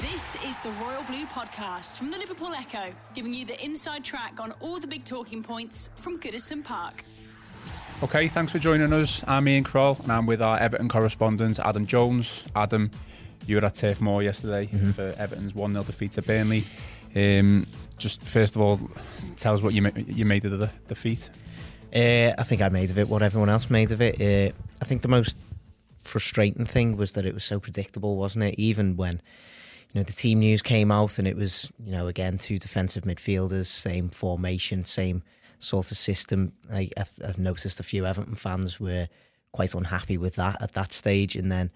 This is the Royal Blue Podcast from the Liverpool Echo, giving you the inside track on all the big talking points from Goodison Park. Okay, thanks for joining us. I'm Ian Kroll and I'm with our Everton correspondent Adam Jones. Adam, you were at Turf Moor yesterday mm-hmm. for Everton's 1 0 defeat to Burnley. Um, just first of all, tell us what you, you made of the defeat. Uh, I think I made of it what everyone else made of it. Uh, I think the most frustrating thing was that it was so predictable, wasn't it? Even when you know the team news came out and it was you know again two defensive midfielders, same formation, same sort of system. I, have I've noticed a few Everton fans were quite unhappy with that at that stage, and then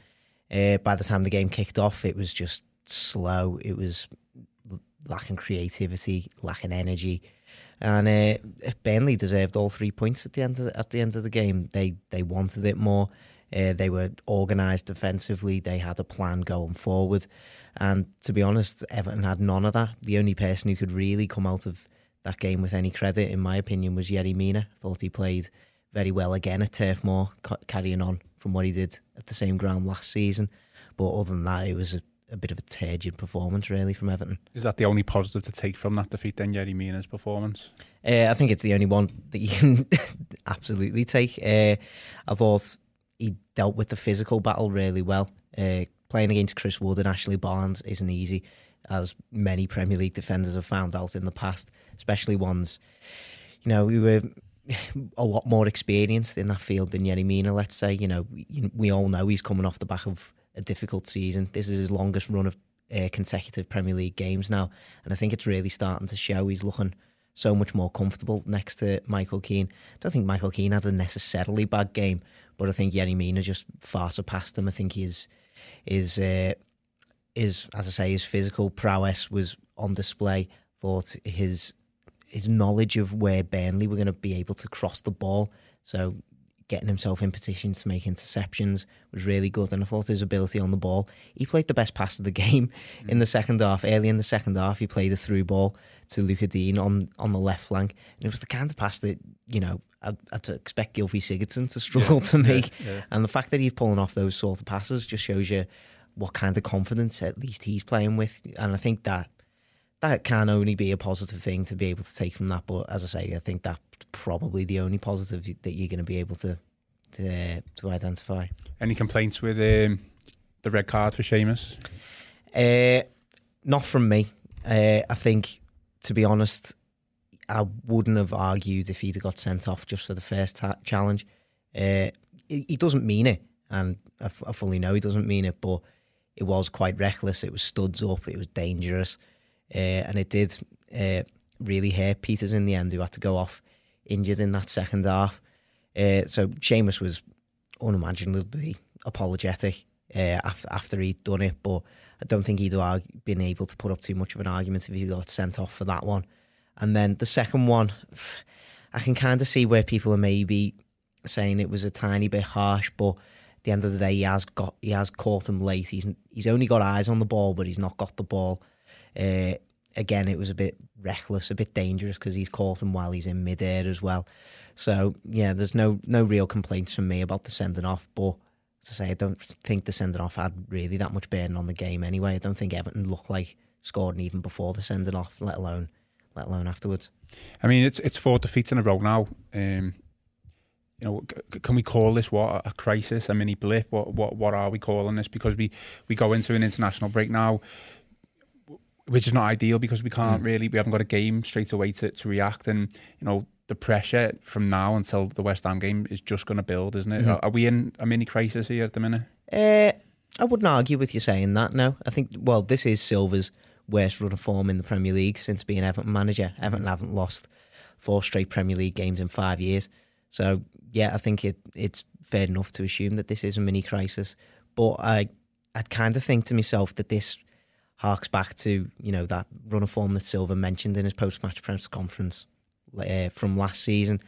uh, by the time the game kicked off, it was just slow. It was lacking creativity, lacking energy. And uh, Burnley deserved all three points at the end of the, at the end of the game. They they wanted it more. Uh, they were organised defensively. They had a plan going forward. And to be honest, Everton had none of that. The only person who could really come out of that game with any credit, in my opinion, was Yerry Mina. Thought he played very well again at Turf Moor, carrying on from what he did at the same ground last season. But other than that, it was a, a bit of a turgid performance, really, from Everton. Is that the only positive to take from that defeat, then, Yerry Mina's performance? Uh, I think it's the only one that you can absolutely take. Uh, I thought he dealt with the physical battle really well. Uh, playing against Chris Wood and Ashley Barnes isn't easy, as many Premier League defenders have found out in the past, especially ones, you know, who were a lot more experienced in that field than Yerry Mina, let's say. You know, we, all know he's coming off the back of a difficult season. This is his longest run of uh, consecutive Premier League games now, and I think it's really starting to show. He's looking so much more comfortable next to Michael Keane. I don't think Michael Keane had a necessarily bad game, but I think Yerry Mina just far surpassed him. I think his his uh, his as I say his physical prowess was on display. Thought his his knowledge of where Burnley were going to be able to cross the ball, so getting himself in position to make interceptions was really good. And I thought his ability on the ball, he played the best pass of the game mm. in the second half. Early in the second half, he played a through ball to Lucas Digne on on the left flank, and it was the kind of pass that you know I'd, I'd expect Gylfi Sigurdsson to struggle yeah, to make. Yeah, yeah. And the fact that he's pulling off those sort of passes just shows you what kind of confidence at least he's playing with. And I think that that can only be a positive thing to be able to take from that. But as I say, I think that's probably the only positive that you're going to be able to to, to identify. Any complaints with um, the red card for Seamus? Uh, not from me. Uh, I think, to be honest, I wouldn't have argued if he'd have got sent off just for the first ta- challenge. Uh, he, he, doesn't mean it, and I, f- I fully know he doesn't mean it, but it was quite reckless. It was studs up. It was dangerous, uh, and it did uh, really hurt Pieters in the end, who had to go off injured in that second half. Uh, so Seamus was unimaginably apologetic uh, after after he'd done it, but I don't think he'd have been able to put up too much of an argument if he got sent off for that one. And then the second one, I can kind of see where people are maybe saying it was a tiny bit harsh, but at the end of the day, he has got he has caught him late. He's he's only got eyes on the ball, but he's not got the ball. Uh, again, it was a bit reckless, a bit dangerous because he's caught him while he's in midair as well. So yeah, there's no no real complaints from me about the sending off, but as I say, I don't think the sending off had really that much bearing on the game anyway. I don't think Everton looked like scoring even before the sending off, let alone let alone afterwards. I mean, it's it's four defeats in a row now. Um, you know, can we call this what a crisis, a mini blip? What what what are we calling this? Because we we go into an international break now, which is not ideal because we can't mm. really we haven't got a game straight away to to react, and you know the pressure from now until the West Ham game is just going to build, isn't it? Mm-hmm. Are, are, we in a mini crisis here at the minute? Uh, I wouldn't argue with you saying that. No, I think well, this is Silva's worst run of form in the Premier League since being Everton manager. Everton haven't lost four straight Premier League games in five years. So yeah, I think it it's fair enough to assume that this is a mini crisis. But I I kind of think to myself that this harks back to you know that run of form that Silva mentioned in his post match press conference uh, from last season,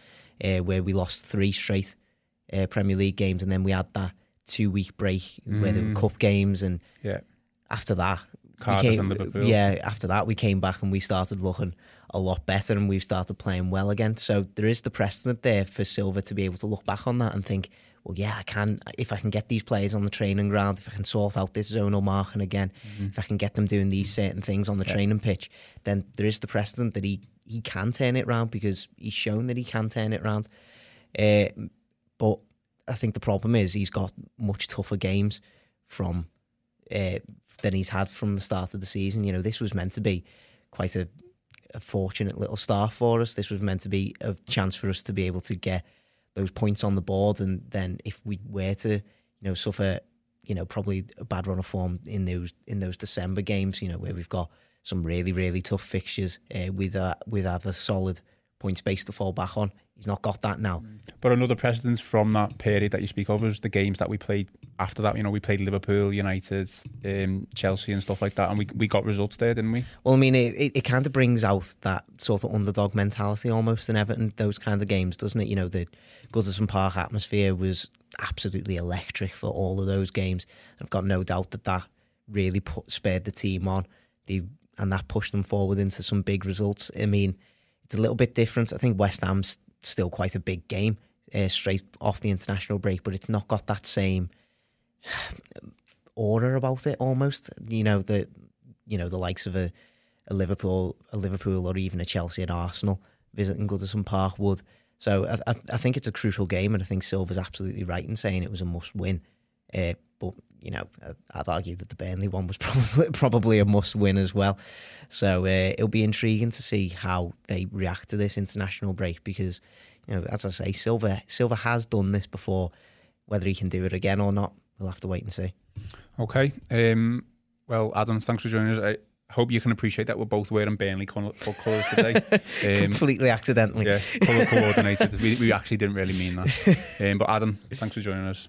uh, where we lost three straight uh, Premier League games, and then we had that two week break mm. where there were mm. cup games, and yeah. after that Cardiff came, and Liverpool. Yeah, after that we came back and we started looking a lot better and we've started playing well again. So there is the precedent there for Silva to be able to look back on that and think well, yeah, I can if I can get these players on the training ground, if I can sort out this zonal marking again, mm-hmm. if I can get them doing these certain things on the yeah. training pitch, then there is the precedent that he he can turn it around because he's shown that he can turn it around. Uh, but I think the problem is he's got much tougher games from uh, than he's had from the start of the season. You know, this was meant to be quite a, a fortunate little start for us. This was meant to be a chance for us to be able to get those points on the board, and then if we were to, you know, suffer, you know, probably a bad run of form in those in those December games, you know, where we've got some really really tough fixtures uh, with a with have a solid point space to fall back on. He's not got that now. But another precedence from that period that you speak of was the games that we played after that. You know, we played Liverpool, United, um, Chelsea, and stuff like that, and we we got results there, didn't we? Well, I mean, it, it, it kind of brings out that sort of underdog mentality almost in Everton. Those kind of games, doesn't it? You know, the Goodison Park atmosphere was absolutely electric for all of those games. I've got no doubt that that really put, spurred the team on. They and that pushed them forward into some big results. I mean, it's a little bit different. I think West Ham's still quite a big game uh, straight off the international break, but it's not got that same order about it. Almost, you know the you know the likes of a, a Liverpool, a Liverpool, or even a Chelsea and Arsenal visiting Goodison Park would. So I, I, I, think it's a crucial game, and I think Silva's absolutely right in saying it was a must win. Uh, but you know, I'd argue that the Burnley one was probably probably a must win as well. So uh, it'll be intriguing to see how they react to this international break because, you know, as I say, Silva Silva has done this before. Whether he can do it again or not, we'll have to wait and see. Okay. Um, well, Adam, thanks for joining us. I hope you can appreciate that we're both wearing Burnley colours today. Um, Completely accidentally. Yeah, colour coordinated. we, we actually didn't really mean that. Um, but Adam, thanks for joining us.